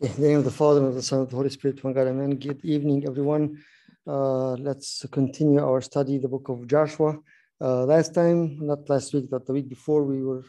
In the name of the Father, and of the Son, and of the Holy Spirit, one God, amen. Good evening, everyone. Uh, let's continue our study, the book of Joshua. Uh, last time, not last week, but the week before, we were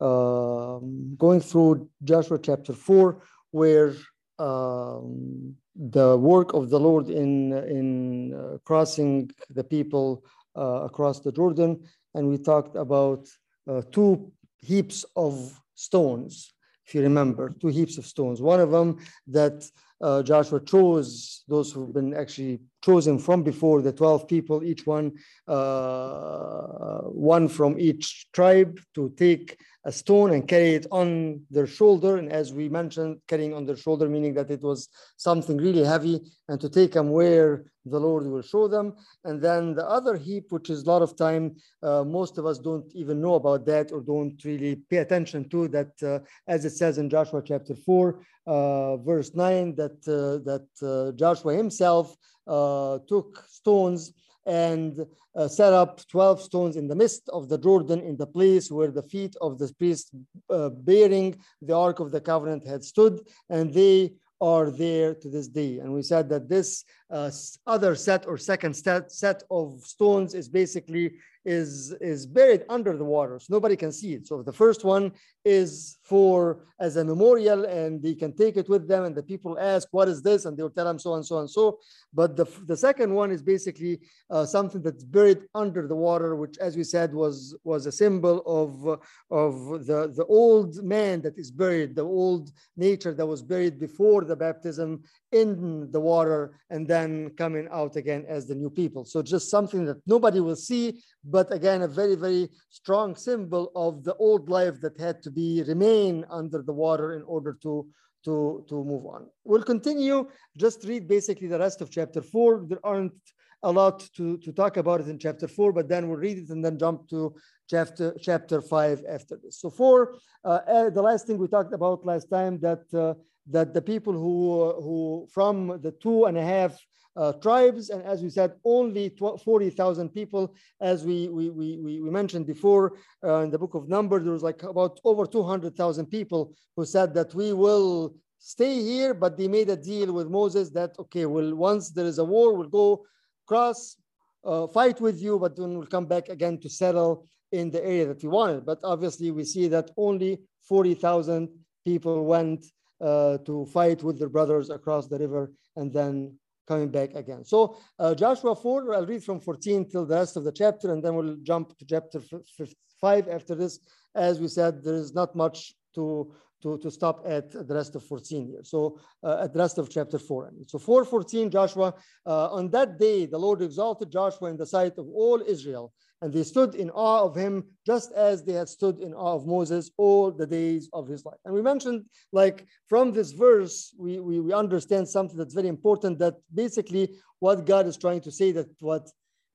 um, going through Joshua chapter 4, where um, the work of the Lord in, in uh, crossing the people uh, across the Jordan, and we talked about uh, two heaps of stones if you remember, two heaps of stones. One of them that uh, Joshua chose, those who've been actually chosen from before, the 12 people, each one, uh, one from each tribe to take a stone and carry it on their shoulder. And as we mentioned, carrying on their shoulder, meaning that it was something really heavy, and to take them where the Lord will show them. And then the other heap, which is a lot of time, uh, most of us don't even know about that or don't really pay attention to that, uh, as it says in Joshua chapter 4, uh, verse 9, that, uh, that uh, Joshua himself uh, took stones and uh, set up 12 stones in the midst of the Jordan in the place where the feet of the priest uh, bearing the Ark of the Covenant had stood, and they are there to this day. And we said that this uh, other set or second set, set of stones is basically is, is buried under the water, so nobody can see it. So the first one is for as a memorial, and they can take it with them. And the people ask, "What is this?" And they'll tell them so and so and so. But the, the second one is basically uh, something that's buried under the water, which, as we said, was was a symbol of of the the old man that is buried, the old nature that was buried before the baptism in the water, and then coming out again as the new people. So just something that nobody will see, but again, a very very strong symbol of the old life that had to be remain under the water in order to to, to move on. We'll continue, just read basically the rest of chapter four. There aren't a lot to, to talk about it in chapter four, but then we'll read it and then jump to chapter chapter five after this. So four, uh, the last thing we talked about last time that uh, that the people who who from the two and a half uh, tribes, and as we said, only 40,000 people, as we, we, we, we mentioned before uh, in the book of Numbers, there was like about over 200,000 people who said that we will stay here, but they made a deal with Moses that, okay, well, once there is a war, we'll go cross, uh, fight with you, but then we'll come back again to settle in the area that we wanted. But obviously we see that only 40,000 people went uh, to fight with their brothers across the river and then coming back again. So uh, Joshua 4, I'll read from 14 till the rest of the chapter, and then we'll jump to chapter 5 after this. As we said, there is not much to, to, to stop at the rest of 14 here. So uh, at the rest of chapter 4. So 4.14, Joshua, uh, on that day, the Lord exalted Joshua in the sight of all Israel, and they stood in awe of him just as they had stood in awe of Moses all the days of his life. And we mentioned, like, from this verse, we, we, we understand something that's very important that basically what God is trying to say that what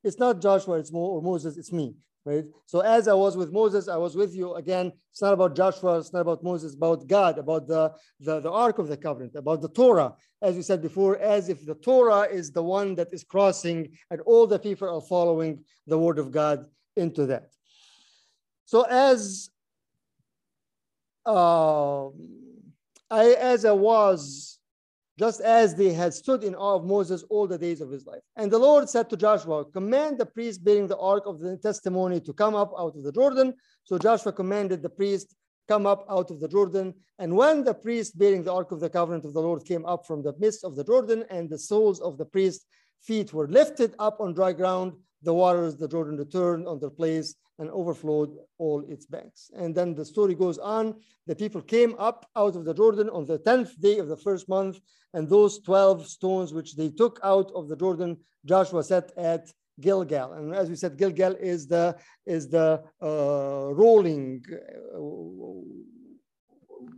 it's not Joshua, it's Mo, or Moses, it's me right? So as I was with Moses, I was with you again. It's not about Joshua, it's not about Moses, about God, about the, the, the Ark of the Covenant, about the Torah, as we said before, as if the Torah is the one that is crossing and all the people are following the word of God into that. So as uh, I, as I was just as they had stood in awe of Moses all the days of his life. And the Lord said to Joshua, Command the priest bearing the ark of the testimony to come up out of the Jordan. So Joshua commanded the priest, Come up out of the Jordan. And when the priest bearing the ark of the covenant of the Lord came up from the midst of the Jordan, and the soles of the priest's feet were lifted up on dry ground, the waters, the Jordan returned on their place and overflowed all its banks. And then the story goes on. The people came up out of the Jordan on the 10th day of the first month, and those 12 stones which they took out of the Jordan, Joshua set at Gilgal. And as we said, Gilgal is the, is the uh, rolling uh,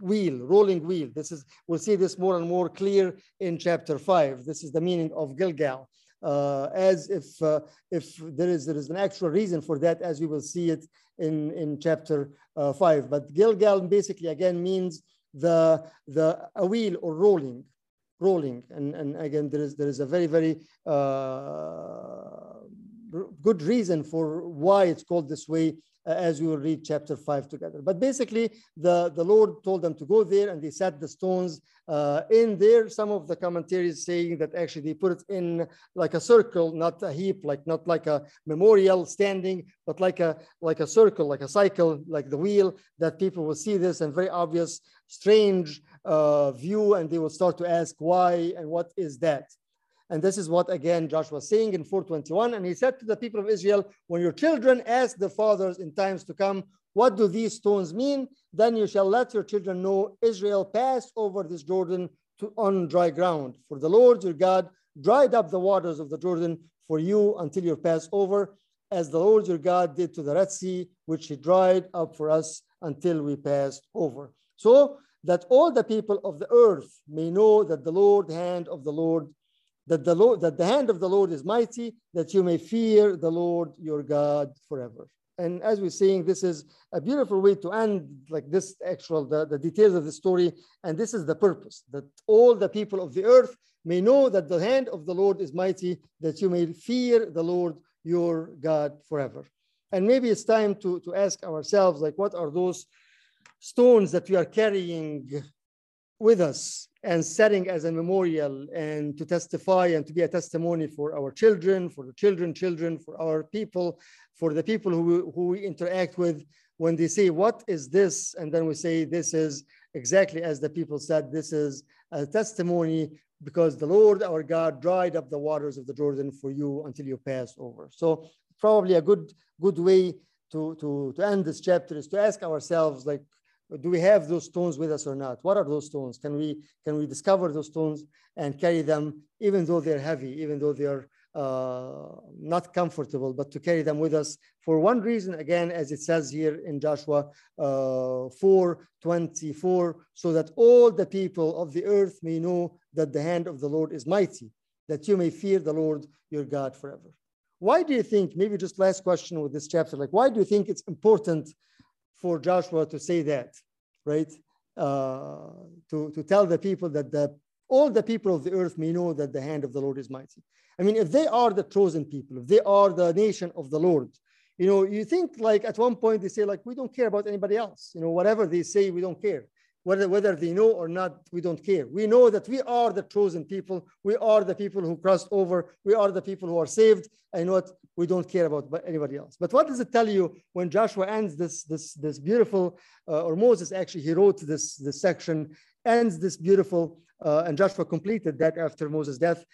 wheel, rolling wheel. This is, we'll see this more and more clear in chapter five. This is the meaning of Gilgal uh, as if uh, if there is there is an actual reason for that, as we will see it in in chapter uh, five. But Gilgal basically again means the the a wheel or rolling, rolling, and and again there is there is a very very uh, good reason for why it's called this way uh, as we will read chapter 5 together. But basically, the, the Lord told them to go there and they set the stones uh, in there. Some of the commentaries saying that actually they put it in like a circle, not a heap, like not like a memorial standing, but like a like a circle, like a cycle, like the wheel, that people will see this and very obvious, strange uh, view, and they will start to ask why and what is that. And this is what, again, Joshua was saying in 421. And he said to the people of Israel, when your children ask their fathers in times to come, what do these stones mean? Then you shall let your children know Israel passed over this Jordan to, on dry ground. For the Lord your God dried up the waters of the Jordan for you until you pass over, as the Lord your God did to the Red Sea, which he dried up for us until we passed over. So that all the people of the earth may know that the Lord hand of the Lord that the Lord, that the hand of the Lord is mighty, that you may fear the Lord your God forever. And as we're saying, this is a beautiful way to end like this actual, the, the details of the story. And this is the purpose, that all the people of the earth may know that the hand of the Lord is mighty, that you may fear the Lord your God forever. And maybe it's time to, to ask ourselves, like, what are those stones that we are carrying with us and setting as a memorial and to testify and to be a testimony for our children, for the children, children, for our people, for the people who, who we interact with when they say, what is this? And then we say, this is exactly as the people said, this is a testimony because the Lord our God dried up the waters of the Jordan for you until you pass over. So probably a good, good way to, to, to end this chapter is to ask ourselves, like, do we have those stones with us or not? What are those stones? Can we can we discover those stones and carry them, even though they're heavy, even though they're uh, not comfortable, but to carry them with us for one reason, again, as it says here in Joshua uh, 4 24, so that all the people of the earth may know that the hand of the Lord is mighty, that you may fear the Lord your God forever. Why do you think, maybe just last question with this chapter, like why do you think it's important for Joshua to say that, right? Uh, to, to tell the people that the, all the people of the earth may know that the hand of the Lord is mighty. I mean, if they are the chosen people, if they are the nation of the Lord, you know, you think like at one point they say like, we don't care about anybody else. You know, whatever they say, we don't care whether, whether they know or not, we don't care. We know that we are the chosen people. We are the people who crossed over. We are the people who are saved. Know what we don't care about anybody else. But what does it tell you when Joshua ends this, this, this beautiful, uh, or Moses actually, he wrote this, this section, ends this beautiful, uh, and Joshua completed that after Moses' death,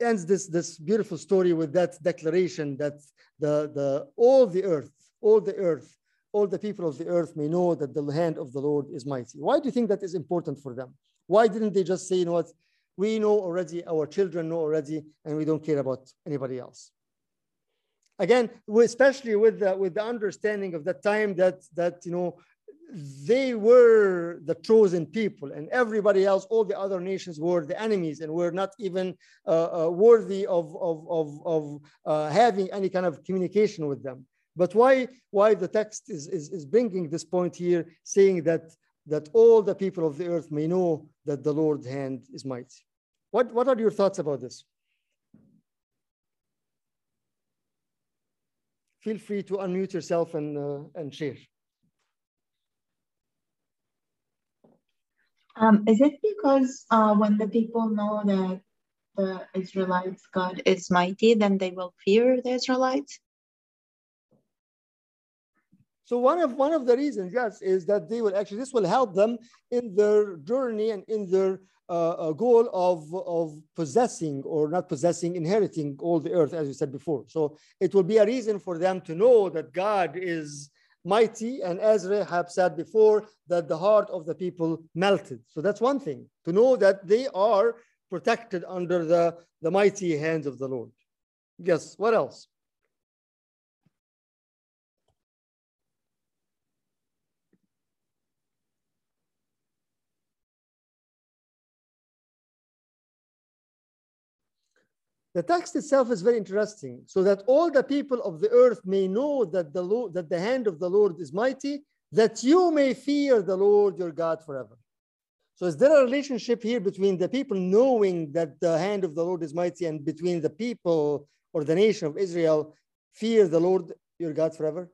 ends this, this beautiful story with that declaration that the, the, all the earth, all the earth all the people of the earth may know that the hand of the Lord is mighty. Why do you think that is important for them? Why didn't they just say, you know what, we know already, our children know already, and we don't care about anybody else? Again, especially with the, with the understanding of that time that, that, you know, they were the chosen people and everybody else, all the other nations were the enemies and were not even uh, uh, worthy of, of, of, of uh, having any kind of communication with them. But why, why the text is, is, is bringing this point here, saying that, that all the people of the earth may know that the Lord's hand is mighty. What, what are your thoughts about this? Feel free to unmute yourself and, uh, and share. Um, is it because uh, when the people know that the Israelites' God is mighty, then they will fear the Israelites? So one of one of the reasons, yes, is that they will actually this will help them in their journey and in their uh, goal of of possessing or not possessing, inheriting all the earth, as you said before. So it will be a reason for them to know that God is mighty, and as Rahab said before, that the heart of the people melted. So that's one thing to know that they are protected under the the mighty hands of the Lord. Yes. What else? The text itself is very interesting, so that all the people of the earth may know that the Lord, that the hand of the Lord is mighty, that you may fear the Lord your God forever. So is there a relationship here between the people knowing that the hand of the Lord is mighty and between the people or the nation of Israel fear the Lord your God forever?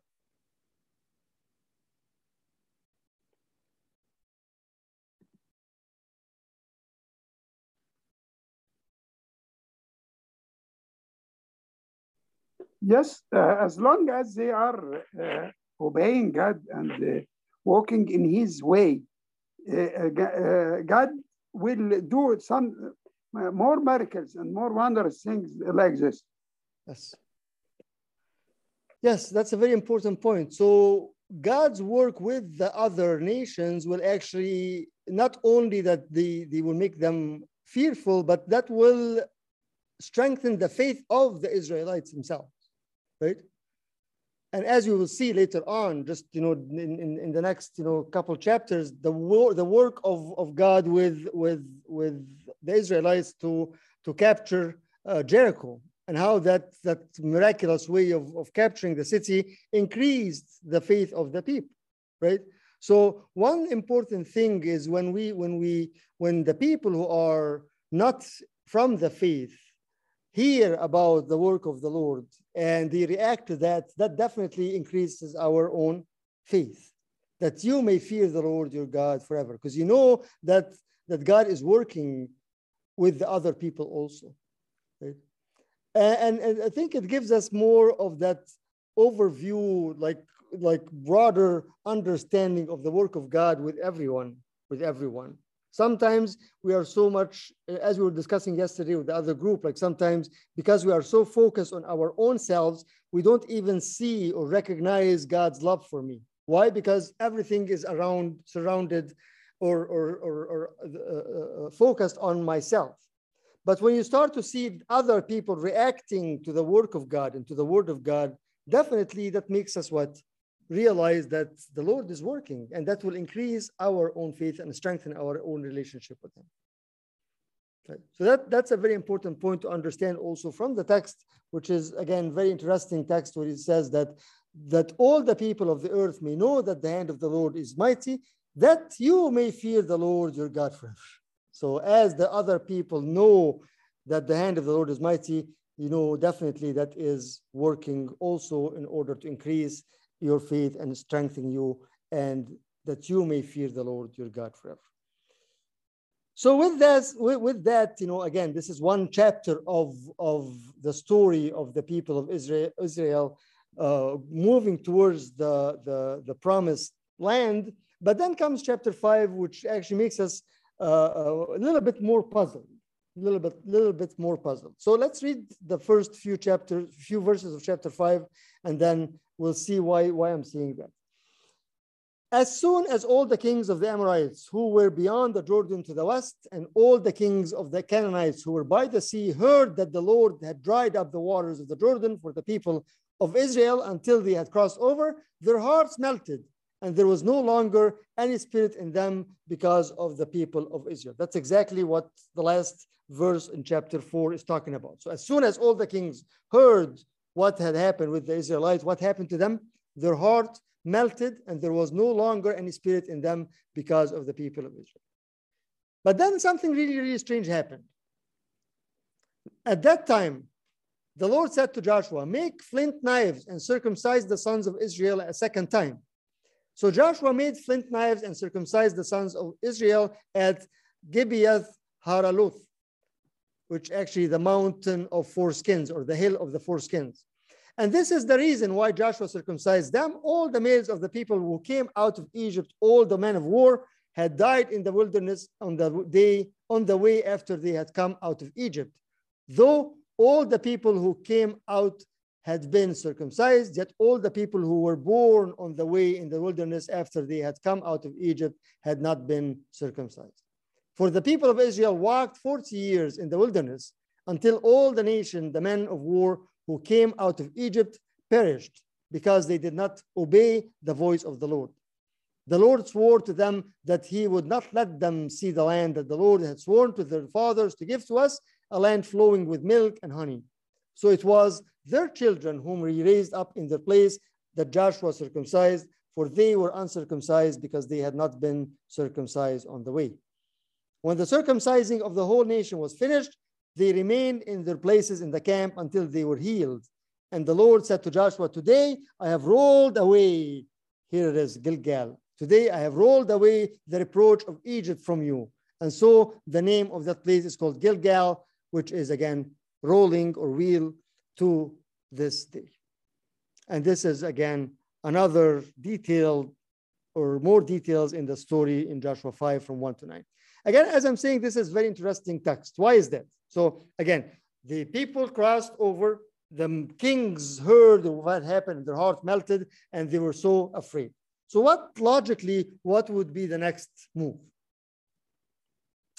Yes, uh, as long as they are uh, obeying God and uh, walking in His way, uh, uh, uh, God will do some more miracles and more wondrous things like this. Yes. Yes, that's a very important point. So God's work with the other nations will actually not only that they, they will make them fearful, but that will strengthen the faith of the Israelites themselves, right? And as you will see later on, just you know, in, in, in the next you know couple chapters, the war, the work of, of God with with with the Israelites to to capture uh, Jericho and how that that miraculous way of, of capturing the city increased the faith of the people, right? So one important thing is when we when we when the people who are not from the faith hear about the work of the Lord and they react to that, that definitely increases our own faith. That you may fear the Lord your God forever, because you know that that God is working with the other people also. Right? And, and I think it gives us more of that overview, like like broader understanding of the work of God with everyone, with everyone. Sometimes we are so much, as we were discussing yesterday with the other group, like sometimes because we are so focused on our own selves, we don't even see or recognize God's love for me. Why? Because everything is around, surrounded, or, or, or, or uh, uh, focused on myself. But when you start to see other people reacting to the work of God and to the word of God, definitely that makes us what? Realize that the Lord is working and that will increase our own faith and strengthen our own relationship with Him. So that, that's a very important point to understand also from the text, which is again, very interesting text where it says that, that all the people of the earth may know that the hand of the Lord is mighty, that you may fear the Lord your God forever. So as the other people know that the hand of the Lord is mighty, you know, definitely that is working also in order to increase your faith and strengthen you and that you may fear the Lord your God forever. So with that, with, with that, you know, again, this is one chapter of, of the story of the people of Israel, Israel uh, moving towards the, the, the promised land. But then comes chapter five, which actually makes us uh, a little bit more puzzled, a little bit, little bit more puzzled. So let's read the first few chapters, few verses of chapter five, and then we'll see why, why I'm saying that. As soon as all the kings of the Amorites who were beyond the Jordan to the west, and all the kings of the Canaanites who were by the sea heard that the Lord had dried up the waters of the Jordan for the people of Israel until they had crossed over, their hearts melted, and there was no longer any spirit in them because of the people of Israel. That's exactly what the last verse in chapter 4 is talking about. So, as soon as all the kings heard what had happened with the Israelites, what happened to them? Their heart melted, and there was no longer any spirit in them because of the people of Israel. But then something really, really strange happened. At that time, the Lord said to Joshua, Make flint knives and circumcise the sons of Israel a second time. So Joshua made flint knives and circumcised the sons of Israel at Gibeath Haaraloth, which actually the mountain of foreskins or the hill of the foreskins. And this is the reason why Joshua circumcised them. All the males of the people who came out of Egypt, all the men of war, had died in the wilderness on the day on the way after they had come out of Egypt. Though all the people who came out had been circumcised, yet all the people who were born on the way in the wilderness after they had come out of Egypt had not been circumcised. For the people of Israel walked 40 years in the wilderness until all the nation, the men of war who came out of Egypt, perished because they did not obey the voice of the Lord. The Lord swore to them that he would not let them see the land that the Lord had sworn to their fathers to give to us, a land flowing with milk and honey. So it was their children whom he raised up in their place that Joshua circumcised, for they were uncircumcised because they had not been circumcised on the way. When the circumcising of the whole nation was finished, they remained in their places in the camp until they were healed. And the Lord said to Joshua, Today I have rolled away, here it is, Gilgal. Today I have rolled away the reproach of Egypt from you. And so the name of that place is called Gilgal, which is again rolling or wheel to this day. And this is again another detailed or more details in the story in Joshua 5 from 1 to 9. Again, as I'm saying, this is very interesting text. Why is that? So again, the people crossed over, the kings heard what happened, their heart melted, and they were so afraid. So what logically, what would be the next move?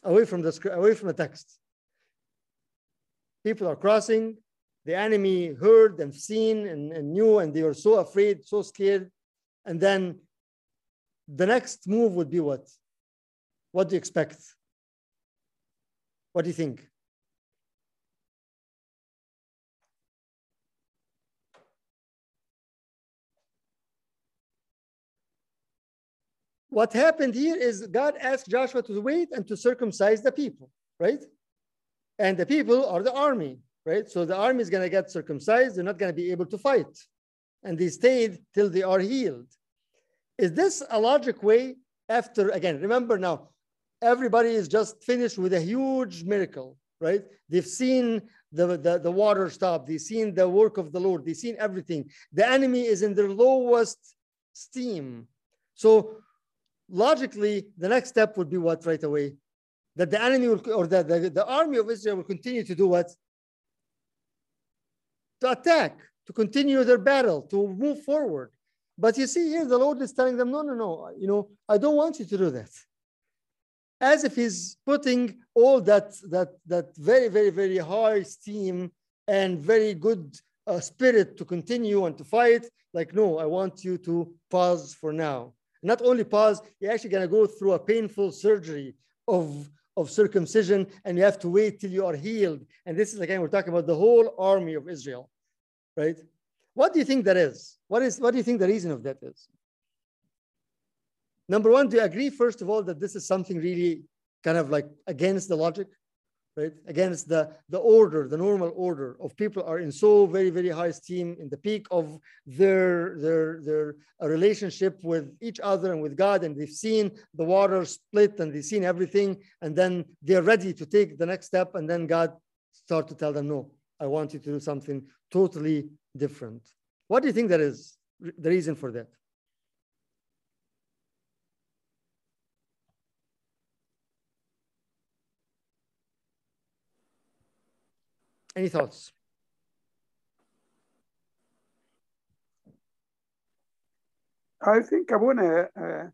Away from the away from the text. People are crossing, the enemy heard and seen and, and knew, and they were so afraid, so scared. And then the next move would be what? What do you expect? What do you think? What happened here is God asked Joshua to wait and to circumcise the people, right? And the people are the army, right? So the army is going to get circumcised. They're not going to be able to fight. And they stayed till they are healed. Is this a logic way after, again, remember now, everybody is just finished with a huge miracle, right? They've seen the, the, the water stop. They've seen the work of the Lord. They've seen everything. The enemy is in their lowest steam. So logically, the next step would be what right away? That the enemy will, or that the, the army of Israel will continue to do what? To attack, to continue their battle, to move forward. But you see here, the Lord is telling them, no, no, no, you know, I don't want you to do that. As if he's putting all that, that, that very, very, very high steam and very good uh, spirit to continue and to fight. Like, no, I want you to pause for now. Not only pause, you're actually going to go through a painful surgery of, of circumcision and you have to wait till you are healed. And this is again, we're talking about the whole army of Israel, right? What do you think that is? What is what do you think the reason of that is? Number one, do you agree, first of all, that this is something really kind of like against the logic? right? Against the, the order, the normal order of people are in so very, very high esteem in the peak of their, their, their uh, relationship with each other and with God. And they've seen the water split and they've seen everything. And then they're ready to take the next step. And then God start to tell them, no, I want you to do something totally different. What do you think that is the reason for that? Any thoughts? I think Abuna, uh,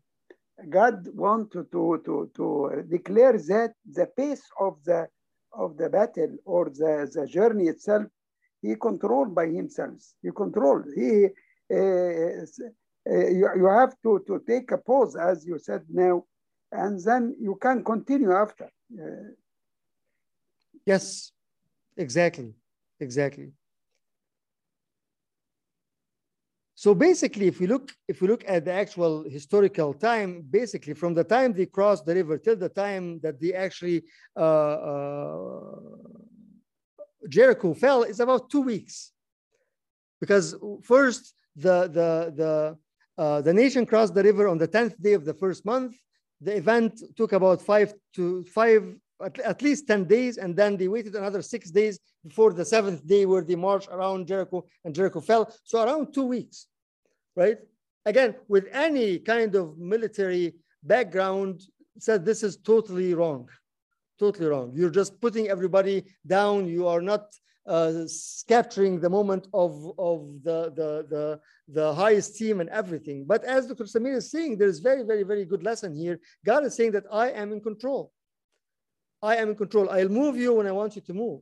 God wanted to, to, to declare that the pace of the of the battle or the, the journey itself, he controlled by himself. He controlled. He uh, uh, you, you have to, to take a pause, as you said now, and then you can continue after. Uh, yes, exactly, exactly. So basically, if we look, if we look at the actual historical time, basically from the time they crossed the river till the time that they actually uh, uh, Jericho fell, is about two weeks. Because first the the the uh, the nation crossed the river on the tenth day of the first month. The event took about five to five at, at least 10 days, and then they waited another six days before the seventh day where they marched around Jericho and Jericho fell. So around two weeks, right? Again, with any kind of military background, said this is totally wrong, totally wrong. You're just putting everybody down. You are not uh, capturing the moment of, of the, the, the, the high esteem and everything. But as Dr. Samir is saying, there's very, very, very good lesson here. God is saying that I am in control. I am in control. I'll move you when I want you to move.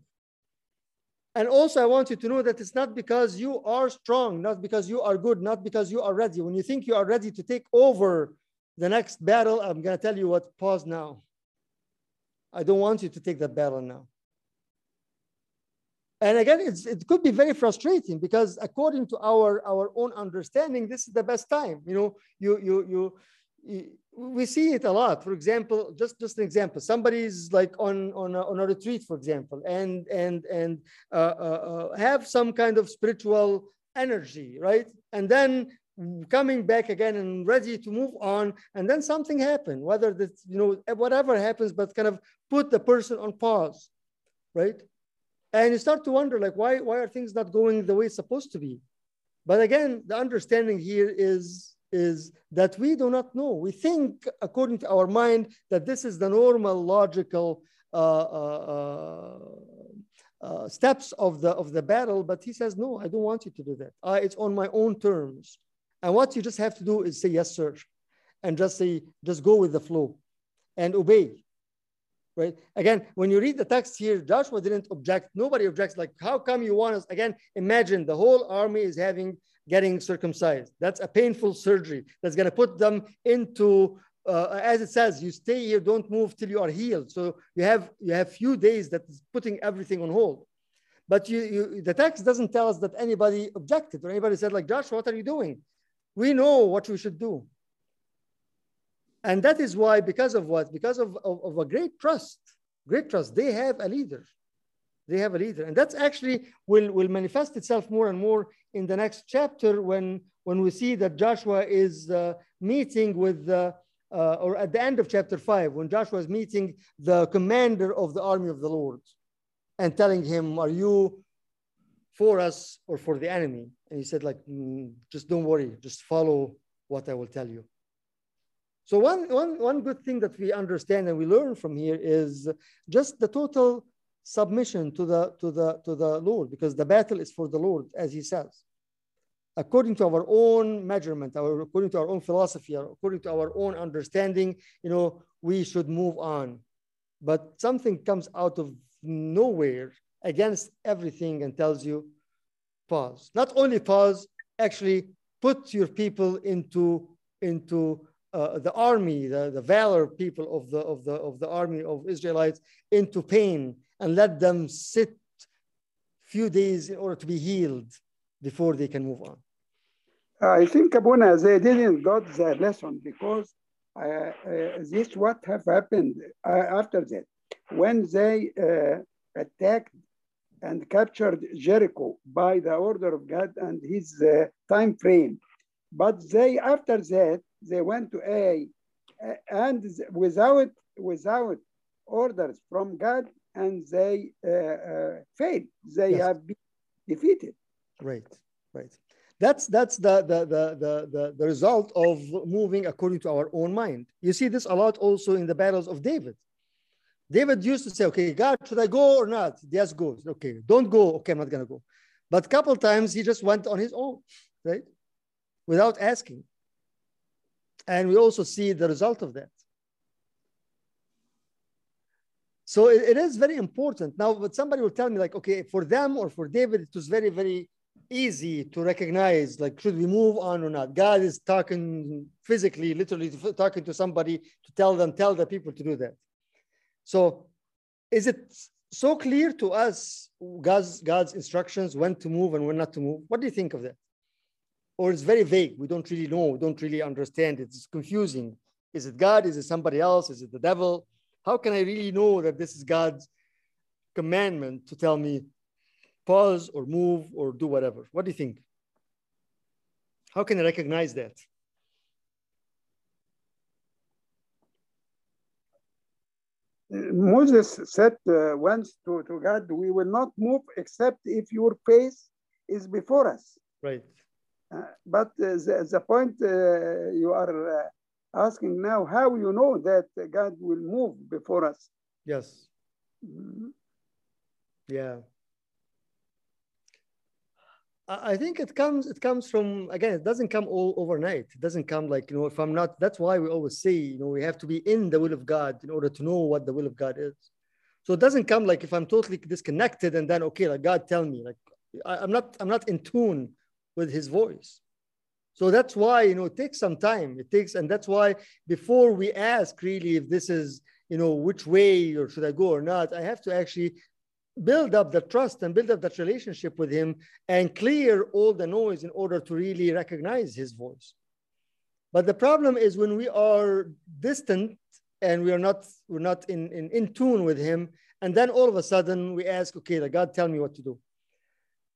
And also, I want you to know that it's not because you are strong, not because you are good, not because you are ready. When you think you are ready to take over the next battle, I'm going to tell you what, pause now. I don't want you to take that battle now. And again, it could be very frustrating because according to our, our own understanding, this is the best time. You know, you, you, you, we see it a lot. For example, just just an example, somebody's like on on a, on a retreat, for example, and and and uh, uh, uh, have some kind of spiritual energy, right? And then coming back again and ready to move on, and then something happened, whether that's you know whatever happens, but kind of put the person on pause, right? And you start to wonder, like, why, why are things not going the way it's supposed to be? But again, the understanding here is, is that we do not know. We think, according to our mind, that this is the normal, logical uh, uh, uh, steps of the, of the battle. But he says, no, I don't want you to do that. it's on my own terms. And what you just have to do is say, yes, sir. And just say, just go with the flow and obey right? Again, when you read the text here, Joshua didn't object. Nobody objects. Like, how come you want us? Again, imagine the whole army is having getting circumcised. That's a painful surgery that's going to put them into, uh, as it says, you stay here, don't move till you are healed. So you have you have few days that is putting everything on hold. But you, you the text doesn't tell us that anybody objected or anybody said like Joshua, what are you doing? We know what we should do. And that is why, because of what? Because of, of, of, a great trust, great trust, they have a leader. They have a leader. And that's actually will, will manifest itself more and more in the next chapter when, when we see that Joshua is uh, meeting with, uh, uh, or at the end of chapter five, when Joshua is meeting the commander of the army of the Lord and telling him, Are you for us or for the enemy? And he said, like, mm, just don't worry, just follow what I will tell you. So one, one, one good thing that we understand and we learn from here is just the total submission to the, to the, to the Lord, because the battle is for the Lord, as he says. According to our own measurement, our, according to our own philosophy, according to our own understanding, you know, we should move on. But something comes out of nowhere against everything and tells you, pause. Not only pause, actually put your people into, into uh, the army, the, the valor people of the, of, the, of the army of Israelites into pain and let them sit a few days in order to be healed before they can move on. I think Abuna, they didn't got the lesson because uh, uh, this what have happened uh, after that. When they uh, attacked and captured Jericho by the order of God and his uh, time frame, but they after that they went to Ai and without, without orders from God and they uh, uh, failed. They yes. have been defeated. Right, right. That's that's the, the the the the result of moving according to our own mind. You see this a lot also in the battles of David. David used to say, "Okay, God, should I go or not?" Yes, go. Okay, don't go. Okay, I'm not gonna go. But a couple times he just went on his own, right, without asking. And we also see the result of that. So it, it is very important. Now, but somebody will tell me, like, okay, for them or for David, it was very, very easy to recognize, like, should we move on or not? God is talking physically, literally talking to somebody to tell them, tell the people to do that. So is it so clear to us God's, God's instructions when to move and when not to move? What do you think of that? or it's very vague. We don't really know, we don't really understand. It's confusing. Is it God? Is it somebody else? Is it the devil? How can I really know that this is God's commandment to tell me pause or move or do whatever? What do you think? How can I recognize that? Moses said uh, once to, to God, We will not move except if your face is before us. Right. Uh, but uh, the, the point uh, you are asking now, how you know that God will move before us? Yes. Mm -hmm. Yeah. I think it comes it comes from again it doesn't come all overnight it doesn't come like you know if I'm not that's why we always say you know we have to be in the will of God in order to know what the will of God is so it doesn't come like if I'm totally disconnected and then okay like God tell me like I, am not I'm not in tune with his voice. So that's why, you know, it takes some time. It takes, and that's why before we ask really if this is, you know, which way or should I go or not, I have to actually build up the trust and build up that relationship with him and clear all the noise in order to really recognize his voice. But the problem is when we are distant and we are not, we're not in, in, in tune with him, and then all of a sudden we ask, okay, like God, tell me what to do.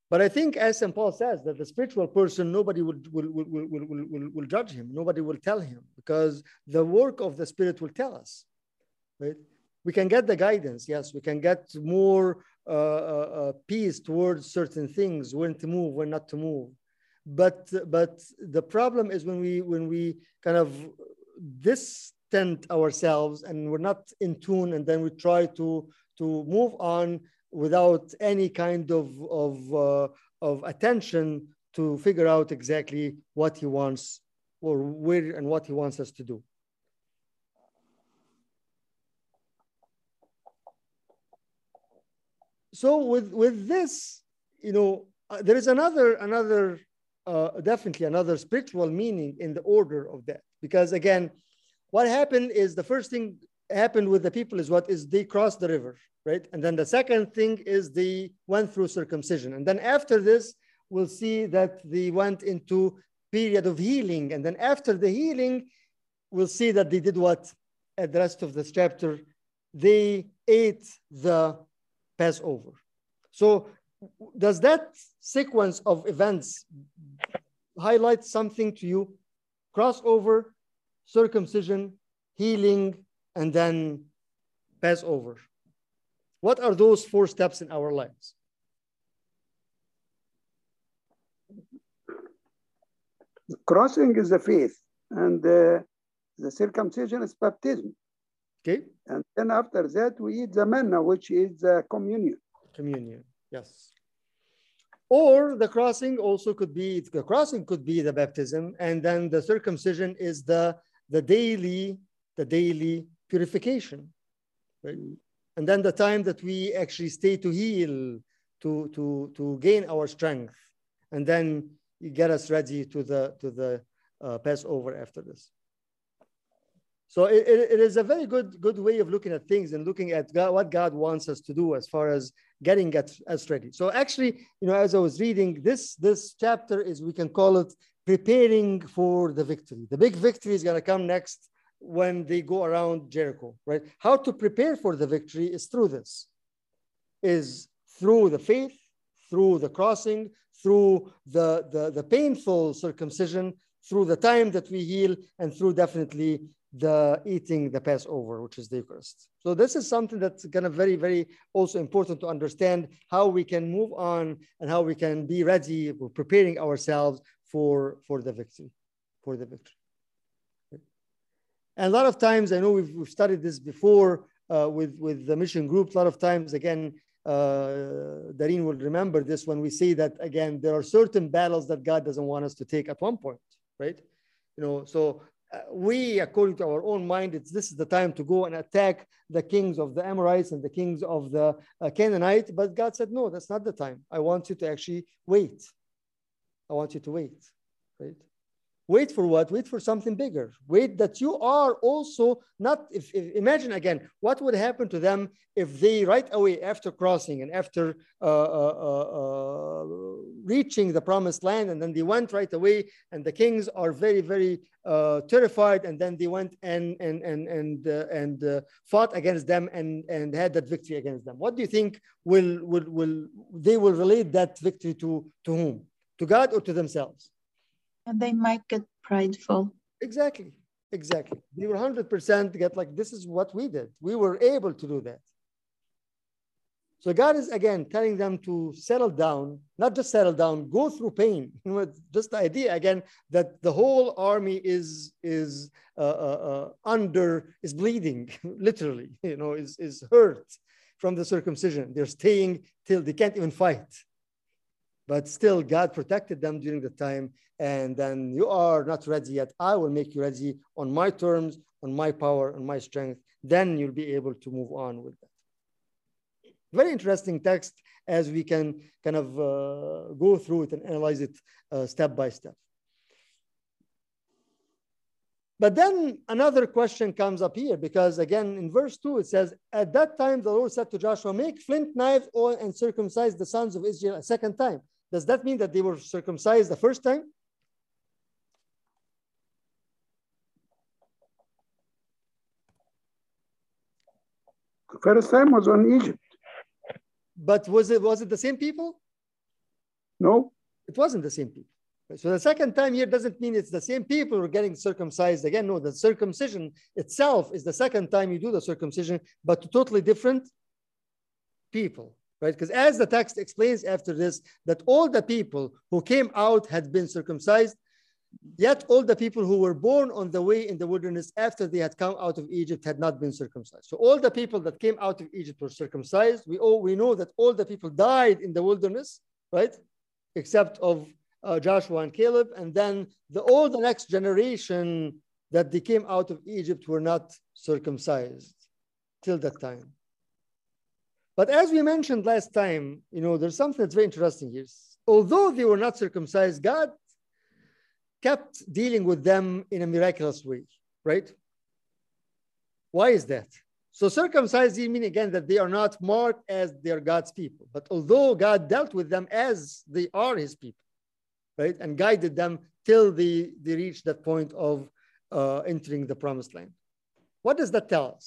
But I think, as St. Paul says, that the spiritual person, nobody will, will, will, will, will, will, judge him. Nobody will tell him because the work of the Spirit will tell us. Right? We can get the guidance. Yes, we can get more uh, uh, uh, peace towards certain things, when to move, when not to move. But but the problem is when we when we kind of distant ourselves and we're not in tune, and then we try to to move on without any kind of of uh, of attention to figure out exactly what he wants or where and what he wants us to do. So with with this, you know, uh, there is another another uh, definitely another spiritual meaning in the order of that because again, what happened is the first thing happened with the people is what is they crossed the river, right? And then the second thing is they went through circumcision, and then after this, we'll see that they went into period of healing, and then after the healing, we'll see that they did what at the rest of this chapter they ate the Passover. So, does that sequence of events highlight something to you? Crossover, circumcision, healing, and then pass over. What are those four steps in our lives? The crossing is the faith, and uh, the circumcision is baptism. Okay, And then after that, we eat the manna, which is the communion. communion. Yes. Or the crossing also could be the crossing could be the baptism, and then the circumcision is the the daily the daily purification, right? And then the time that we actually stay to heal, to to to gain our strength, and then get us ready to the to the uh, Passover after this. So it, it, is a very good good way of looking at things and looking at God, what God wants us to do as far as getting us, us ready. So actually, you know, as I was reading this this chapter is we can call it preparing for the victory. The big victory is going to come next when they go around Jericho, right? How to prepare for the victory is through this, is through the faith, through the crossing, through the, the, the painful circumcision, through the time that we heal, and through definitely the eating the Passover, which is the Eucharist. So this is something that's kind of very, very also important to understand how we can move on and how we can be ready, for preparing ourselves for, for the victory, for the victory. And a lot of times, I know we've, we've studied this before uh, with, with the mission group. A lot of times, again, uh, Dareen will remember this when we say that, again, there are certain battles that God doesn't want us to take at one point, right? You know, so uh, we, according to our own mind, it's this is the time to go and attack the kings of the Amorites and the kings of the uh, Canaanite. But God said, no, that's not the time. I want you to actually wait. I want you to wait, right? Wait for what? Wait for something bigger. Wait that you are also not. If, if imagine again, what would happen to them if they right away after crossing and after uh, uh, uh, reaching the promised land, and then they went right away, and the kings are very very uh, terrified, and then they went and and and and uh, and uh, fought against them and and had that victory against them. What do you think will will will they will relate that victory to to whom? To God or to themselves? And they might get prideful. Exactly. Exactly. They were 100% get like, this is what we did. We were able to do that. So God is again telling them to settle down, not just settle down, go through pain. Just the idea again that the whole army is is uh, uh, uh, under is bleeding, literally. You know, is is hurt from the circumcision. They're staying till they can't even fight. But still, God protected them during the time. And then you are not ready yet. I will make you ready on my terms, on my power, on my strength. Then you'll be able to move on with that. Very interesting text as we can kind of uh, go through it and analyze it uh, step by step. But then another question comes up here because again in verse 2 it says, At that time the Lord said to Joshua, Make flint knives and circumcise the sons of Israel a second time. Does that mean that they were circumcised the first time? First time was on Egypt. But was it was it the same people? No, It wasn't the same people. So the second time here doesn't mean it's the same people who are getting circumcised again. No, the circumcision itself is the second time you do the circumcision, but to totally different people. right? Because as the text explains after this, that all the people who came out had been circumcised, yet all the people who were born on the way in the wilderness after they had come out of Egypt had not been circumcised. So all the people that came out of Egypt were circumcised. We all we know that all the people died in the wilderness, right? Except of uh, Joshua and Caleb, and then the all the next generation that they came out of Egypt were not circumcised till that time. But as we mentioned last time, you know, there's something that's very interesting here. Although they were not circumcised, God kept dealing with them in a miraculous way, right? Why is that? So circumcised mean again that they are not marked as they are God's people. But although God dealt with them as they are his people, right? And guided them till they, they reached that point of uh, entering the promised land. What does that tell us?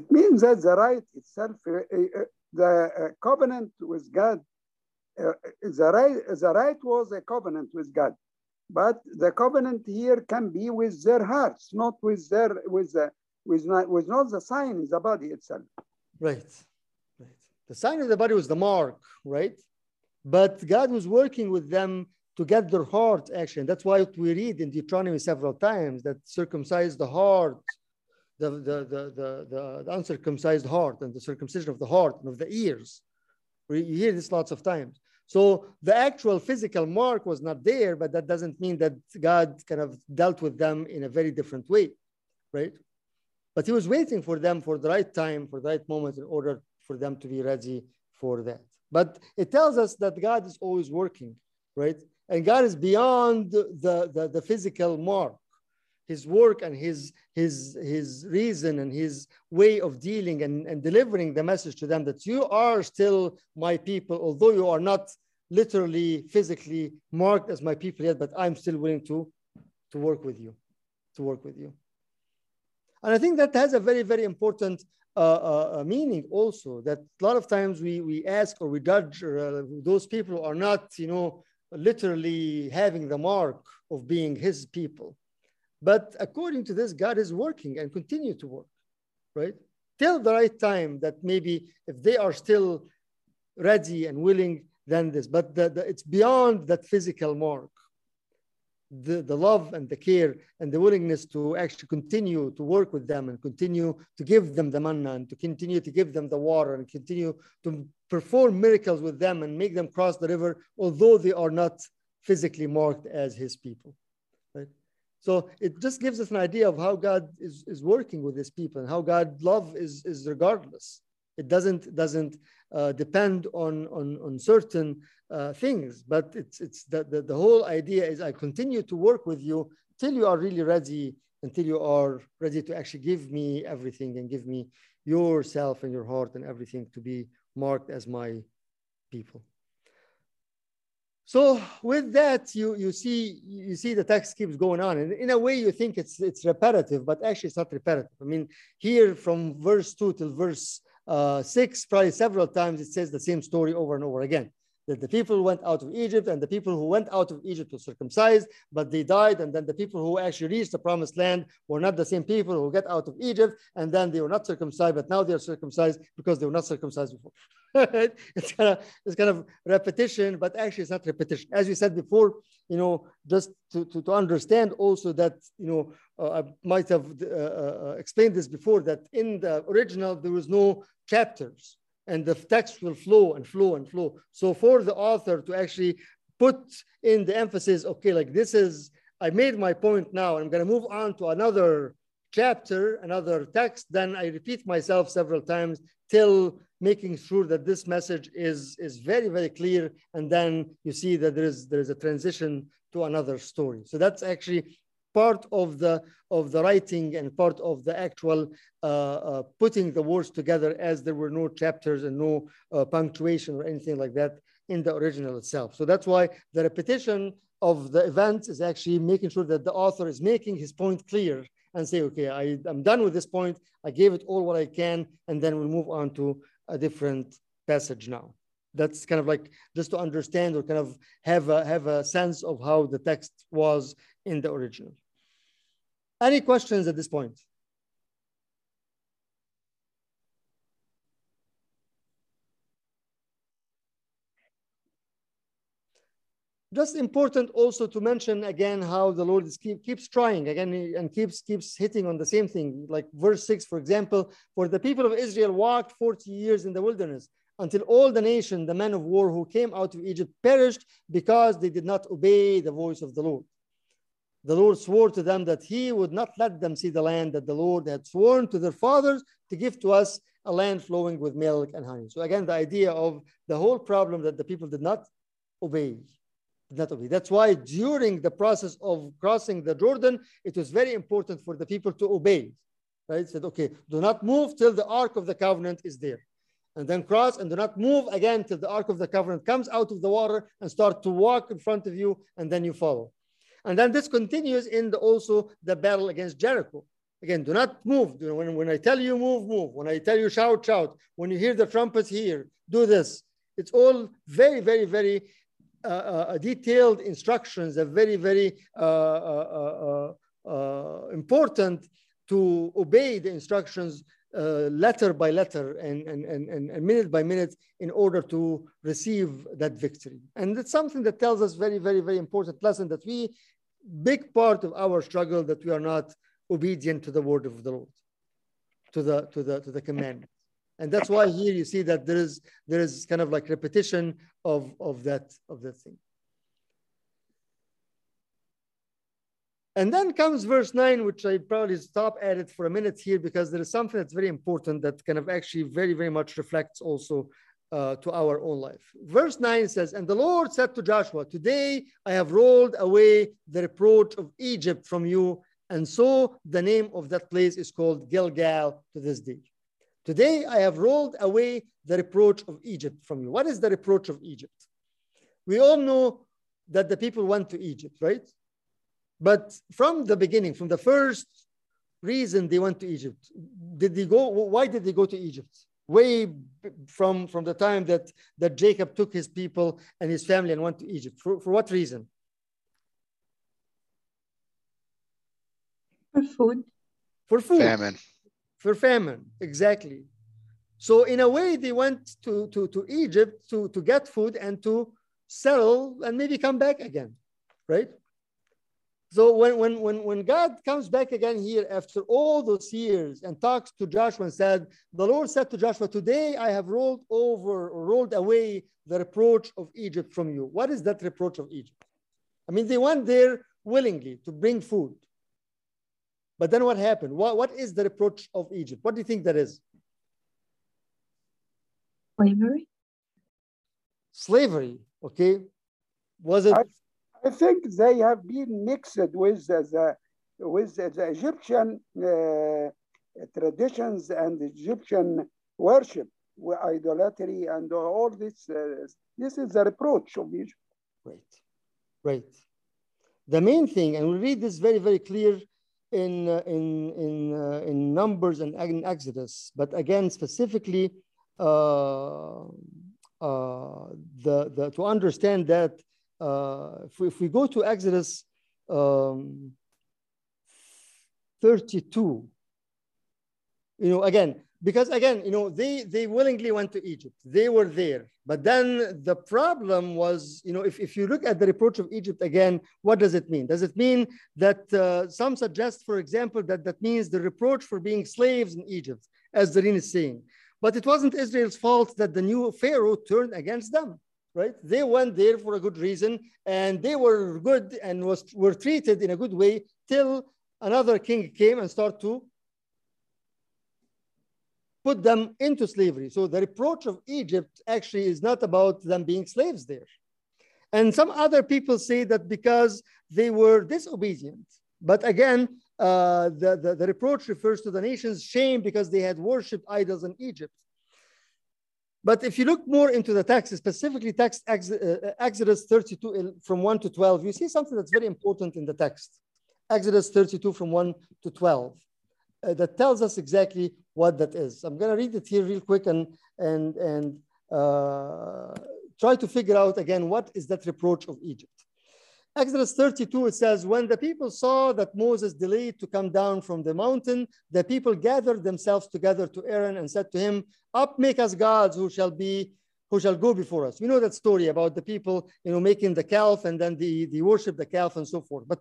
It means that the right itself, uh, uh, the uh, covenant with God, uh, the right, the right was a covenant with God, but the covenant here can be with their hearts, not with their with the with not with not the sign in the body itself. Right, right. The sign of the body was the mark, right? But God was working with them to get their heart actually. That's why we read in Deuteronomy several times that circumcise the heart the, the, the, the, the, uncircumcised heart and the circumcision of the heart and of the ears. You hear this lots of times. So the actual physical mark was not there, but that doesn't mean that God kind of dealt with them in a very different way, right? But he was waiting for them for the right time, for the right moment in order for them to be ready for that. But it tells us that God is always working, right? And God is beyond the, the, the physical mark his work and his his his reason and his way of dealing and, and delivering the message to them that you are still my people although you are not literally physically marked as my people yet but i'm still willing to to work with you to work with you. And i think that has a very very important uh, uh, meaning also that a lot of times we we ask or we judge uh, those people are not you know literally having the mark of being his people but according to this, God is working and continue to work, right? Till the right time that maybe if they are still ready and willing, then this. But the, the, it's beyond that physical mark. The, the love and the care and the willingness to actually continue to work with them and continue to give them the manna and to continue to give them the water and continue to perform miracles with them and make them cross the river, although they are not physically marked as his people. So it just gives us an idea of how God is, is working with his people and how God love is, is regardless. It doesn't, doesn't uh, depend on, on, on certain uh, things, but it's, it's the, the, the whole idea is I continue to work with you till you are really ready, until you are ready to actually give me everything and give me yourself and your heart and everything to be marked as my people. So with that, you, you see you see the text keeps going on. And in a way, you think it's it's repetitive, but actually it's not repetitive. I mean, here from verse two till verse uh, six, probably several times it says the same story over and over again. That the people went out of Egypt and the people who went out of Egypt were circumcised, but they died. And then the people who actually reached the promised land were not the same people who get out of Egypt, and then they were not circumcised, but now they are circumcised because they were not circumcised before. it's kind of it's kind of repetition, but actually it's not repetition. As we said before, you know, just to, to, to understand also that, you know, uh, I might have uh, uh, explained this before that in the original, there was no chapters and the text will flow and flow and flow. So for the author to actually put in the emphasis, okay, like this is, I made my point now, I'm going to move on to another chapter, another text, then I repeat myself several times till making sure that this message is, is very, very clear. And then you see that there is, there is a transition to another story. So that's actually part of the, of the writing and part of the actual uh, uh, putting the words together as there were no chapters and no uh, punctuation or anything like that in the original itself. So that's why the repetition of the events is actually making sure that the author is making his point clear and say, okay, I, I'm done with this point. I gave it all what I can, and then we'll move on to a different passage now. That's kind of like just to understand or kind of have a, have a sense of how the text was in the original. Any questions at this point? just important also to mention again how the Lord is keep, keeps trying again and keeps keeps hitting on the same thing. Like verse six, for example, for the people of Israel walked 40 years in the wilderness until all the nation, the men of war who came out of Egypt, perished because they did not obey the voice of the Lord. The Lord swore to them that he would not let them see the land that the Lord had sworn to their fathers to give to us a land flowing with milk and honey. So again, the idea of the whole problem that the people did not obey Did not obey. That's why during the process of crossing the Jordan, it was very important for the people to obey. Right? Said, okay, do not move till the Ark of the Covenant is there. And then cross and do not move again till the Ark of the Covenant comes out of the water and start to walk in front of you, and then you follow. And then this continues in the, also the battle against Jericho. Again, do not move. When, when I tell you move, move. When I tell you shout, shout. When you hear the trumpets here, do this. It's all very, very, very uh, uh, detailed instructions are very, very uh, important to obey the instructions uh, letter by letter and, and, and, and minute by minute in order to receive that victory. And it's something that tells us very, very, very important lesson that we, big part of our struggle that we are not obedient to the word of the Lord, to the, to the, to the commandment and that's why here you see that there is there is kind of like repetition of of that of that thing. And then comes verse 9 which i probably stop at it for a minute here because there is something that's very important that kind of actually very very much reflects also uh, to our own life verse 9 says and the lord said to joshua today i have rolled away the reproach of egypt from you and so the name of that place is called gilgal to this day Today I have rolled away the reproach of Egypt from you. What is the reproach of Egypt? We all know that the people went to Egypt, right? But from the beginning, from the first reason they went to Egypt, did they go? Why did they go to Egypt? Way from, from the time that, that Jacob took his people and his family and went to Egypt. For, for what reason? For food. For food. Famine for famine, exactly. So in a way, they went to, to, to Egypt to, to get food and to settle and maybe come back again, right? So when, when, when, when God comes back again here after all those years and talks to Joshua and said, the Lord said to Joshua, today I have rolled over or rolled away the reproach of Egypt from you. What is that reproach of Egypt? I mean, they went there willingly to bring food. But then what happened? What, what is the reproach of Egypt? What do you think that is? Slavery. Slavery, okay. Was it? I, think they have been mixed with the, with the Egyptian uh, traditions and Egyptian worship, idolatry, and all this. Uh, this is the reproach of Egypt. Right, right. The main thing, and we read this very, very clear in, uh, in, in, uh, in Numbers and in Exodus, but again, specifically, uh, the, the, to understand that if we, if, we, go to Exodus um, 32, you know, again, because again, you know, they, they willingly went to Egypt. They were there. But then the problem was, you know, if, if you look at the reproach of Egypt again, what does it mean? Does it mean that uh, some suggest, for example, that that means the reproach for being slaves in Egypt, as Doreen is saying. But it wasn't Israel's fault that the new Pharaoh turned against them, right? They went there for a good reason and they were good and was, were treated in a good way till another king came and started to put them into slavery. So the reproach of Egypt actually is not about them being slaves there. And some other people say that because they were disobedient. But again, uh, the, the, the, reproach refers to the nation's shame because they had worshipped idols in Egypt. But if you look more into the text, specifically text Ex uh, Exodus 32 from 1 to 12, you see something that's very important in the text. Exodus 32 from 1 to 12 uh, that tells us exactly what that is. I'm going to read it here real quick and, and, and uh, try to figure out again what is that reproach of Egypt. Exodus 32, it says, When the people saw that Moses delayed to come down from the mountain, the people gathered themselves together to Aaron and said to him, Up, make us gods who shall be who shall go before us. We know that story about the people, you know, making the calf and then the, the worship the calf and so forth. But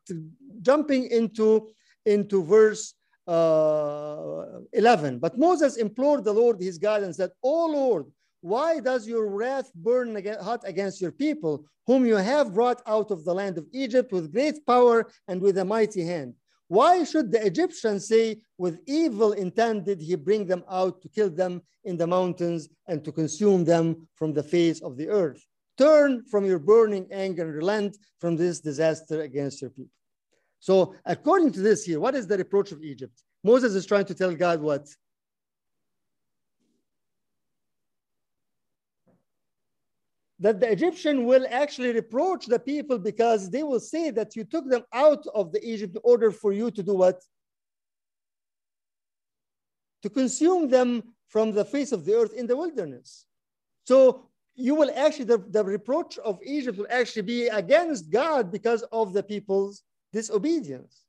jumping into, into verse uh, 11, but Moses implored the Lord his God and said, Oh Lord, why does your wrath burn hot against your people, whom you have brought out of the land of Egypt with great power and with a mighty hand? Why should the Egyptians say, with evil intent did he bring them out to kill them in the mountains and to consume them from the face of the earth? Turn from your burning anger and relent from this disaster against your people. So, according to this here, what is the reproach of Egypt? Moses is trying to tell God what? That the Egyptian will actually reproach the people because they will say that you took them out of the Egypt in order for you to do what? To consume them from the face of the earth in the wilderness. So you will actually, the, the reproach of Egypt will actually be against God because of the people's disobedience,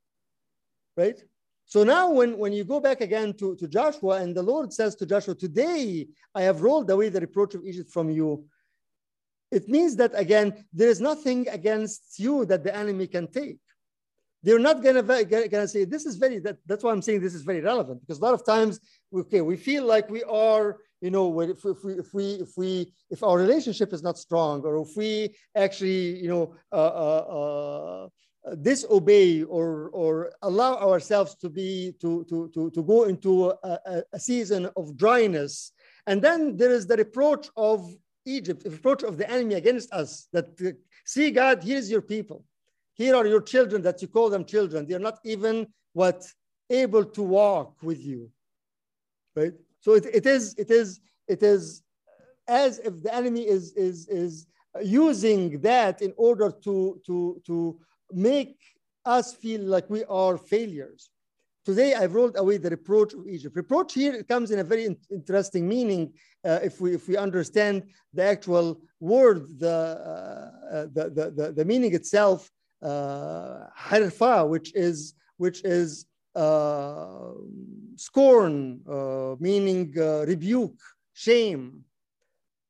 right? So now when, when you go back again to, to Joshua and the Lord says to Joshua, today I have rolled away the reproach of Egypt from you it means that again, there is nothing against you that the enemy can take. They're not gonna, gonna say this is very. That, that's why I'm saying this is very relevant because a lot of times, okay, we feel like we are, you know, if, if we if we if we if our relationship is not strong or if we actually, you know, uh, uh, uh, disobey or or allow ourselves to be to to to, to go into a, a, season of dryness and then there is the reproach of Egypt, the reproach of the enemy against us that uh, see God, here's your people. Here are your children that you call them children. They're not even what able to walk with you. Right? So it, it is, it is, it is as if the enemy is, is, is using that in order to, to, to make us feel like we are failures. Today, I've rolled away the reproach of Egypt. Reproach here comes in a very in interesting meaning uh, if, we, if we understand the actual word, the, uh, the, the, the, the, meaning itself, uh, harfa, which is, which is uh, scorn, uh, meaning rebuke, shame,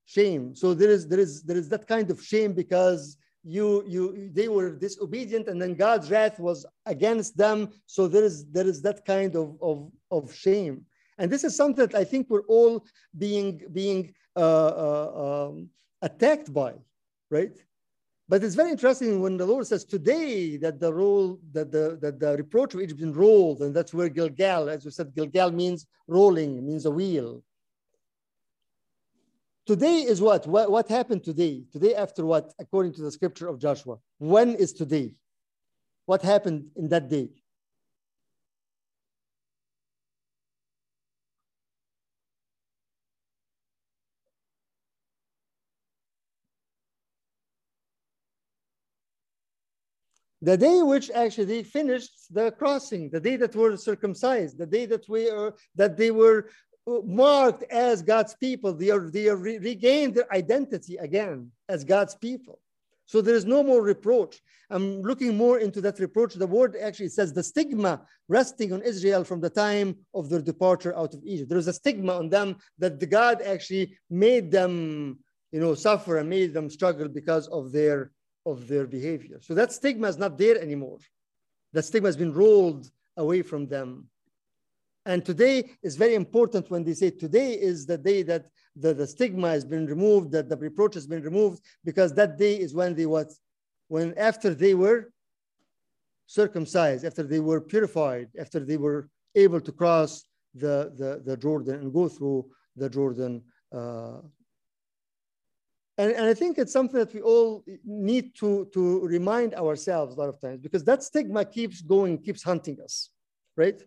shame. So there is, there, is, there is that kind of shame because you you they were disobedient and then god's wrath was against them. So there is there is that kind of of, of shame. And this is something that i think we're all being being uh, uh, um, attacked by right? But it's very interesting when the lord says today that the role that the that the reproach of egypt been rolled and that's where gilgal as we said gilgal means rolling means a wheel Today is what? what? What happened today? Today after what? According to the scripture of Joshua. When is today? What happened in that day? the day which actually finished the crossing, the day that were circumcised, the day that we are that they were marked as God's people. They are they are re regained their identity again as God's people. So there is no more reproach. I'm looking more into that reproach. The word actually says the stigma resting on Israel from the time of their departure out of Egypt. There was a stigma on them that the God actually made them, you know, suffer and made them struggle because of their of their behavior. So that stigma is not there anymore. That stigma has been rolled away from them. And today is very important when they say today is the day that the, the stigma has been removed, that the reproach has been removed, because that day is when they what, when after they were circumcised, after they were purified, after they were able to cross the, the, the Jordan and go through the Jordan. Uh, and, and I think it's something that we all need to, to remind ourselves a lot of times because that stigma keeps going, keeps hunting us, right?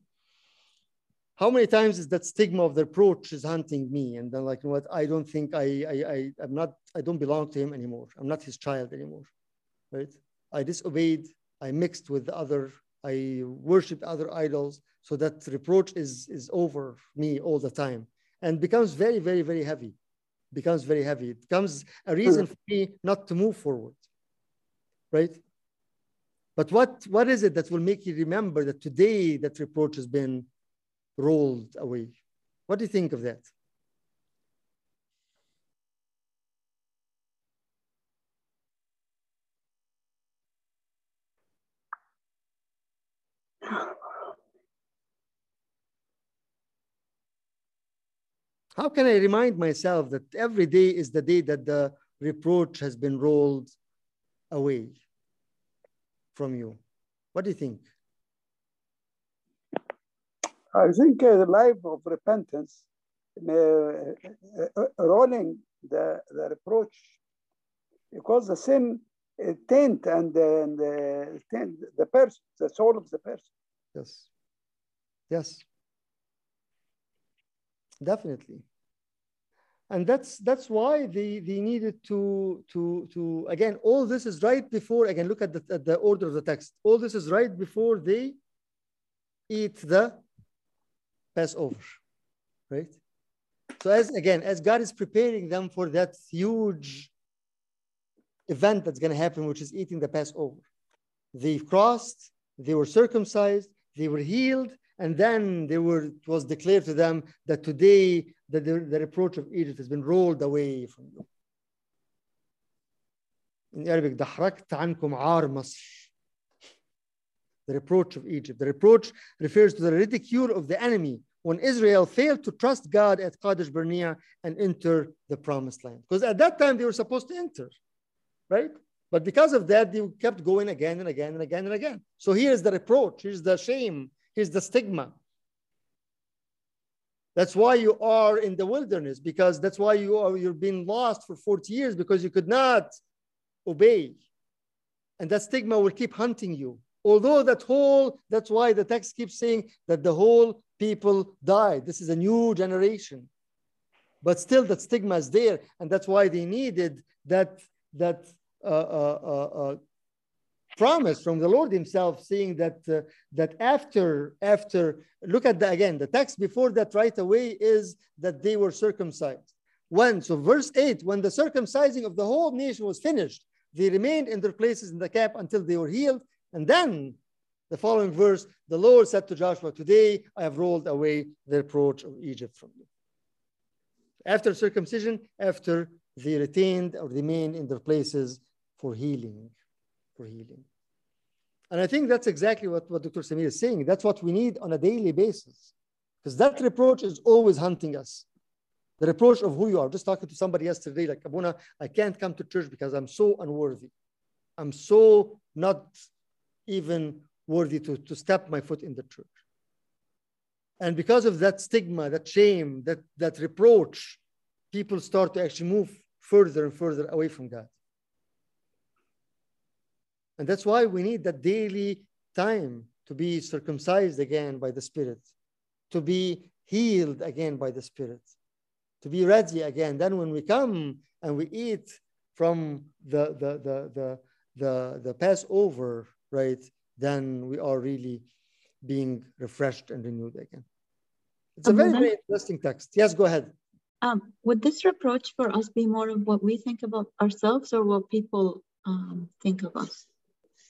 How many times is that stigma of the approach is hunting me? And then like you know what? I don't think I, I i i'm not i don't belong to him anymore. I'm not his child anymore right? I disobeyed i mixed with the other i worshiped other idols. So that reproach is is over me all the time and becomes very very very heavy. Becomes very heavy. It becomes a reason for me not to move forward right? But what, what is it that will make you remember that today that reproach has been rolled away? What do you think of that? How can I remind myself that every day is the day that the reproach has been rolled away from you? What do you think? I think uh, the life of repentance, uh, uh, rolling the, the reproach, because the sin taint and, and uh, taint the person, the soul of the person. Yes. Yes. Definitely. And that's that's why they, they needed to to to again all this is right before again look at the, at the order of the text all this is right before they eat the Passover, right? So as again, as God is preparing them for that huge event that's going to happen, which is eating the Passover, they've crossed, they were circumcised, they were healed, and then they were it was declared to them that today the, the, the reproach of Egypt has been rolled away from you. In Arabic, دحرجت عنكم عار مصر. The reproach of Egypt. The reproach refers to the ridicule of the enemy when Israel failed to trust God at Kadesh Barnea and enter the promised land. Because at that time they were supposed to enter, right? But because of that, they kept going again and again and again and again. So here's the reproach, here's the shame, here's the stigma. That's why you are in the wilderness, because that's why you are you're being lost for 40 years because you could not obey. And that stigma will keep hunting you. Although that whole, that's why the text keeps saying that the whole people died. This is a new generation. But still that stigma is there. And that's why they needed that, that uh, uh, uh, uh promise from the Lord Himself, saying that uh, that after after look at the again the text before that right away is that they were circumcised. When so verse eight, when the circumcising of the whole nation was finished, they remained in their places in the camp until they were healed, and then. The following verse, the Lord said to Joshua, Today I have rolled away the reproach of Egypt from you. After circumcision, after they retained or remained in their places for healing for healing. And I think that's exactly what, what Dr. Samir is saying. That's what we need on a daily basis. Because that reproach is always hunting us. The reproach of who you are. Just talking to somebody yesterday, like Abuna, I can't come to church because I'm so unworthy. I'm so not even worthy to, to step my foot in the church. And because of that stigma, that shame, that, that reproach, people start to actually move further and further away from God. And that's why we need that daily time to be circumcised again by the Spirit, to be healed again by the Spirit, to be ready again. Then when we come and we eat from the, the, the, the, the, the Passover, right, then we are really being refreshed and renewed again. It's a very, very interesting text. Yes, go ahead. Um, would this reproach for us be more of what we think about ourselves or what people um, think of us?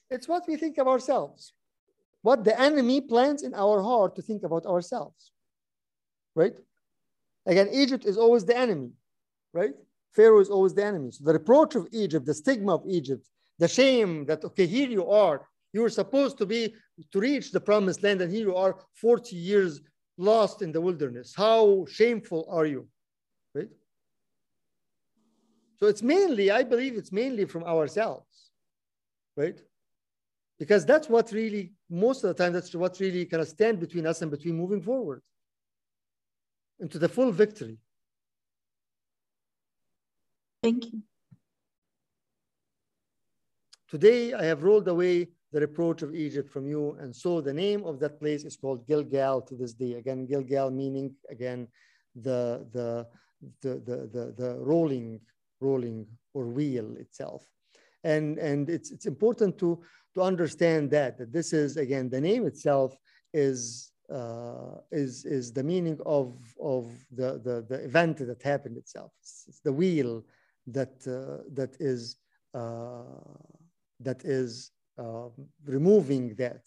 It's what we think of ourselves, what the enemy plants in our heart to think about ourselves, right? Again, Egypt is always the enemy, right? Pharaoh is always the enemy. So the reproach of Egypt, the stigma of Egypt, the shame that, okay, here you are, you were supposed to be to reach the promised land, and here you are 40 years lost in the wilderness. How shameful are you? Right? So it's mainly, I believe it's mainly from ourselves, right? because that's what really most of the time that's what really kind of stand between us and between moving forward into the full victory thank you today i have rolled away the reproach of egypt from you. And so the name of that place is called gilgal to this day. Again gilgal meaning again the the the the, the, the rolling rolling or wheel itself. And and it's it's important to to understand that that this is again the name itself is uh, is is the meaning of of the, the the event that happened itself. It's, it's the wheel that uh, that is uh, that is uh, removing that.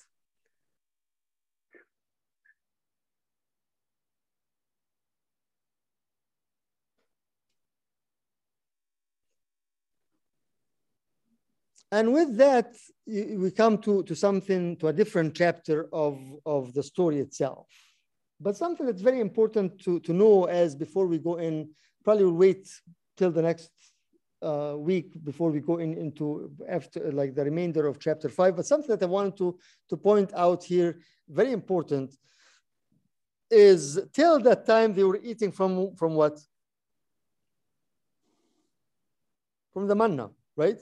And with that, we come to, to something, to a different chapter of, of the story itself. But something that's very important to, to know as before we go in, probably we'll wait till the next uh, week before we go in into after like the remainder of chapter five. But something that I wanted to, to point out here, very important, is till that time they were eating from, from what? From the manna, right?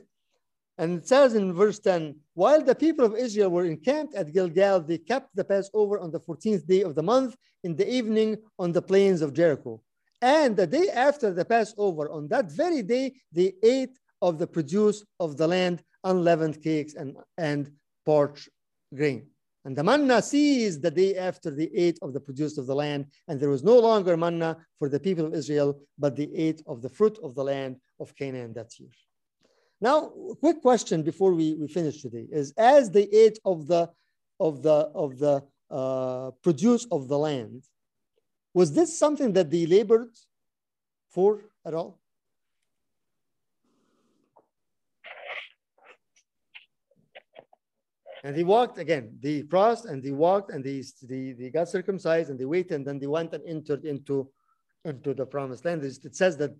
And it says in verse 10, while the people of Israel were encamped at Gilgal, they kept the Passover on the 14th day of the month in the evening on the plains of Jericho. And the day after the Passover, on that very day, they ate of the produce of the land, unleavened cakes and, and parched grain. And the manna ceased the day after they ate of the produce of the land, and there was no longer manna for the people of Israel, but they ate of the fruit of the land of Canaan that year. Now, quick question before we, we finish today is as they ate of the of the of the uh, produce of the land, was this something that they labored for at all? And they walked again. They crossed and they walked and they, they, they got circumcised and they waited and then they went and entered into, into the promised land. It says that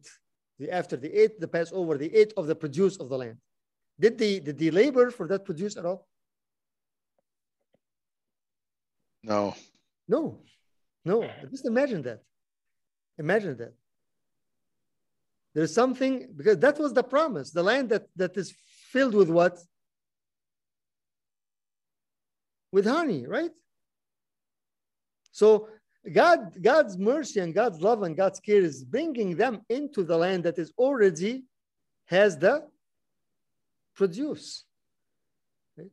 the, after they ate the Passover, they ate of the produce of the land. Did they, did they labor for that produce at all? No. No, no. Just imagine that. Imagine that. There's something, because that was the promise, the land that, that is filled with what? With honey, right? So God, God's mercy and God's love and God's care is bringing them into the land that is already has the produce. Right?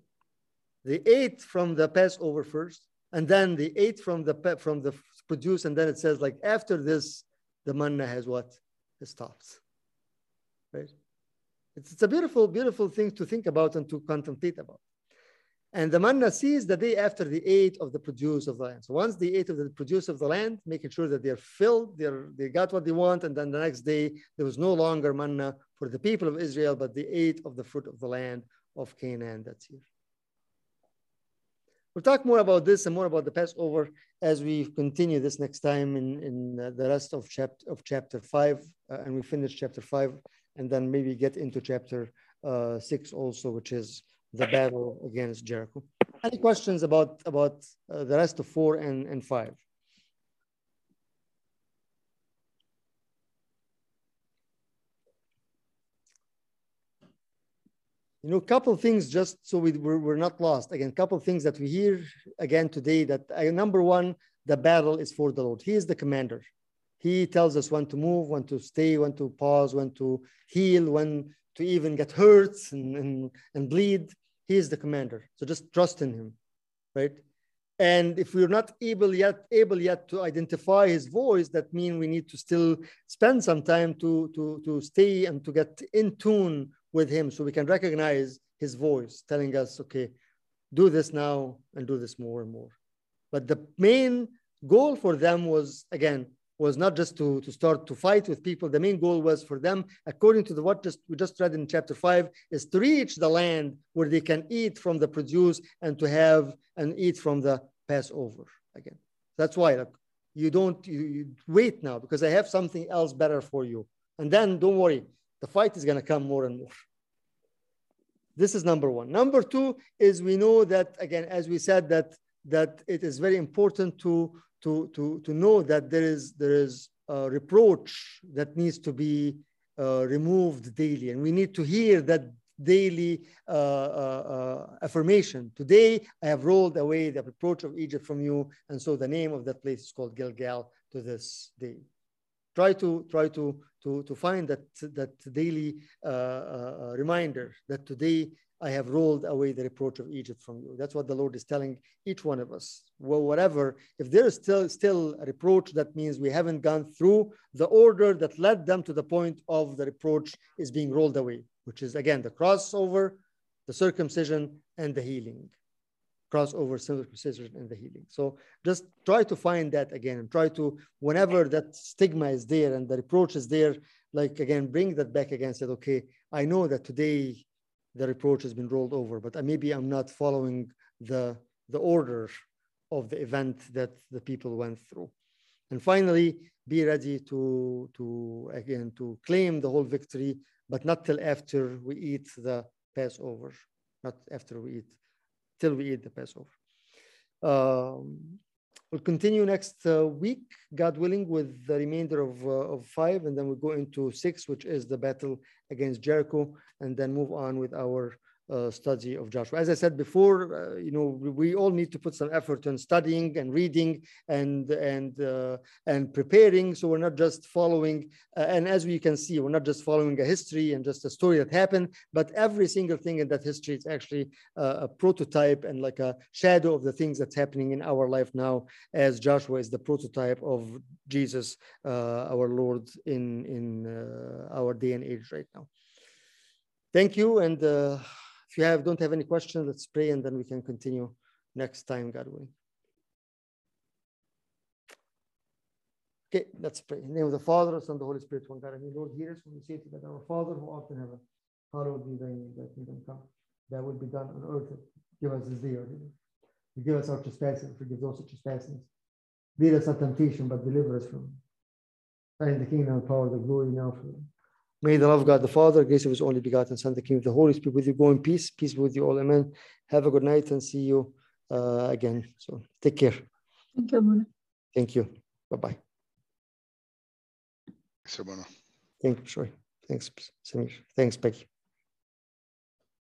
They ate from the Passover first, and then they ate from the from the produce, and then it says like after this, the manna has what? It stops. Right? It's, it's a beautiful, beautiful thing to think about and to contemplate about. And the manna ceased the day after the ate of the produce of the land. So once they ate of the produce of the land, making sure that they're filled, they're, they got what they want, and then the next day there was no longer manna for the people of Israel, but the ate of the fruit of the land of Canaan that's here. We'll talk more about this and more about the Passover as we continue this next time in, in the rest of chapter of chapter five, uh, and we finish chapter five, and then maybe get into chapter uh, six also, which is the battle against Jericho. Any questions about, about uh, the rest of four and, and five? You know, a couple things just so we, we're, we're not lost. Again, a couple things that we hear again today that uh, number one, the battle is for the Lord. He is the commander. He tells us when to move, when to stay, when to pause, when to heal, when to even get hurt and, and, and bleed. He is the commander. So just trust in him, right? And if we're not able yet able yet to identify his voice, that means we need to still spend some time to, to, to stay and to get in tune with him so we can recognize his voice telling us, okay, do this now and do this more and more. But the main goal for them was, again, was not just to, to start to fight with people. The main goal was for them, according to the what just we just read in chapter five, is to reach the land where they can eat from the produce and to have and eat from the Passover again. That's why like, you don't you, you wait now because I have something else better for you. And then don't worry, the fight is going to come more and more. This is number one. Number two is we know that again, as we said, that that it is very important to to, to, to know that there is, there is a reproach that needs to be uh, removed daily. And we need to hear that daily uh, uh, uh, affirmation. Today, I have rolled away the reproach of Egypt from you. And so the name of that place is called Gilgal to this day. Try to, try to, to, to find that, that daily uh, uh, reminder that today I have rolled away the reproach of Egypt from you. That's what the Lord is telling each one of us. Well, whatever, if there is still still a reproach, that means we haven't gone through the order that led them to the point of the reproach is being rolled away, which is again the crossover, the circumcision and the healing crossover circumcision and the healing. So just try to find that again and try to whenever that stigma is there and the reproach is there like again bring that back again said okay i know that today the reproach has been rolled over but uh, maybe i'm not following the the order of the event that the people went through. And finally be ready to to again to claim the whole victory but not till after we eat the passover not after we eat till we eat the passover um, we'll continue next uh, week god willing with the remainder of, uh, of five and then we'll go into six which is the battle against jericho and then move on with our uh, study of Joshua. As I said before, uh, you know, we, all need to put some effort in studying and reading and and uh, and preparing. So we're not just following. Uh, and as we can see, we're not just following a history and just a story that happened, but every single thing in that history is actually uh, a prototype and like a shadow of the things that's happening in our life now. As Joshua is the prototype of Jesus, our Lord, in in our day and age right now. Thank you and. If you have don't have any questions, let's pray and then we can continue next time, God willing. Okay, let's pray. In the name of the Father, the Son, the Holy Spirit, one God. I mean, Lord, hear us when we say together, Our Father who art in heaven, hallowed be thy name, thy kingdom come. Thy will be done on earth. Give us this day our daily. Forgive us our trespasses, forgive those who trespass Lead us not temptation, but deliver us from. Thine the kingdom, the power, the glory now. May the love of God the Father, grace of His only begotten Son, the King of the Holy Spirit with you. Go in peace. Peace be with you all. Amen. Have a good night and see you uh, again. So take care. Thank you, Thank you. Bye bye. Thanks, Thank you, Troy. Thanks, Samir. Thanks, Becky.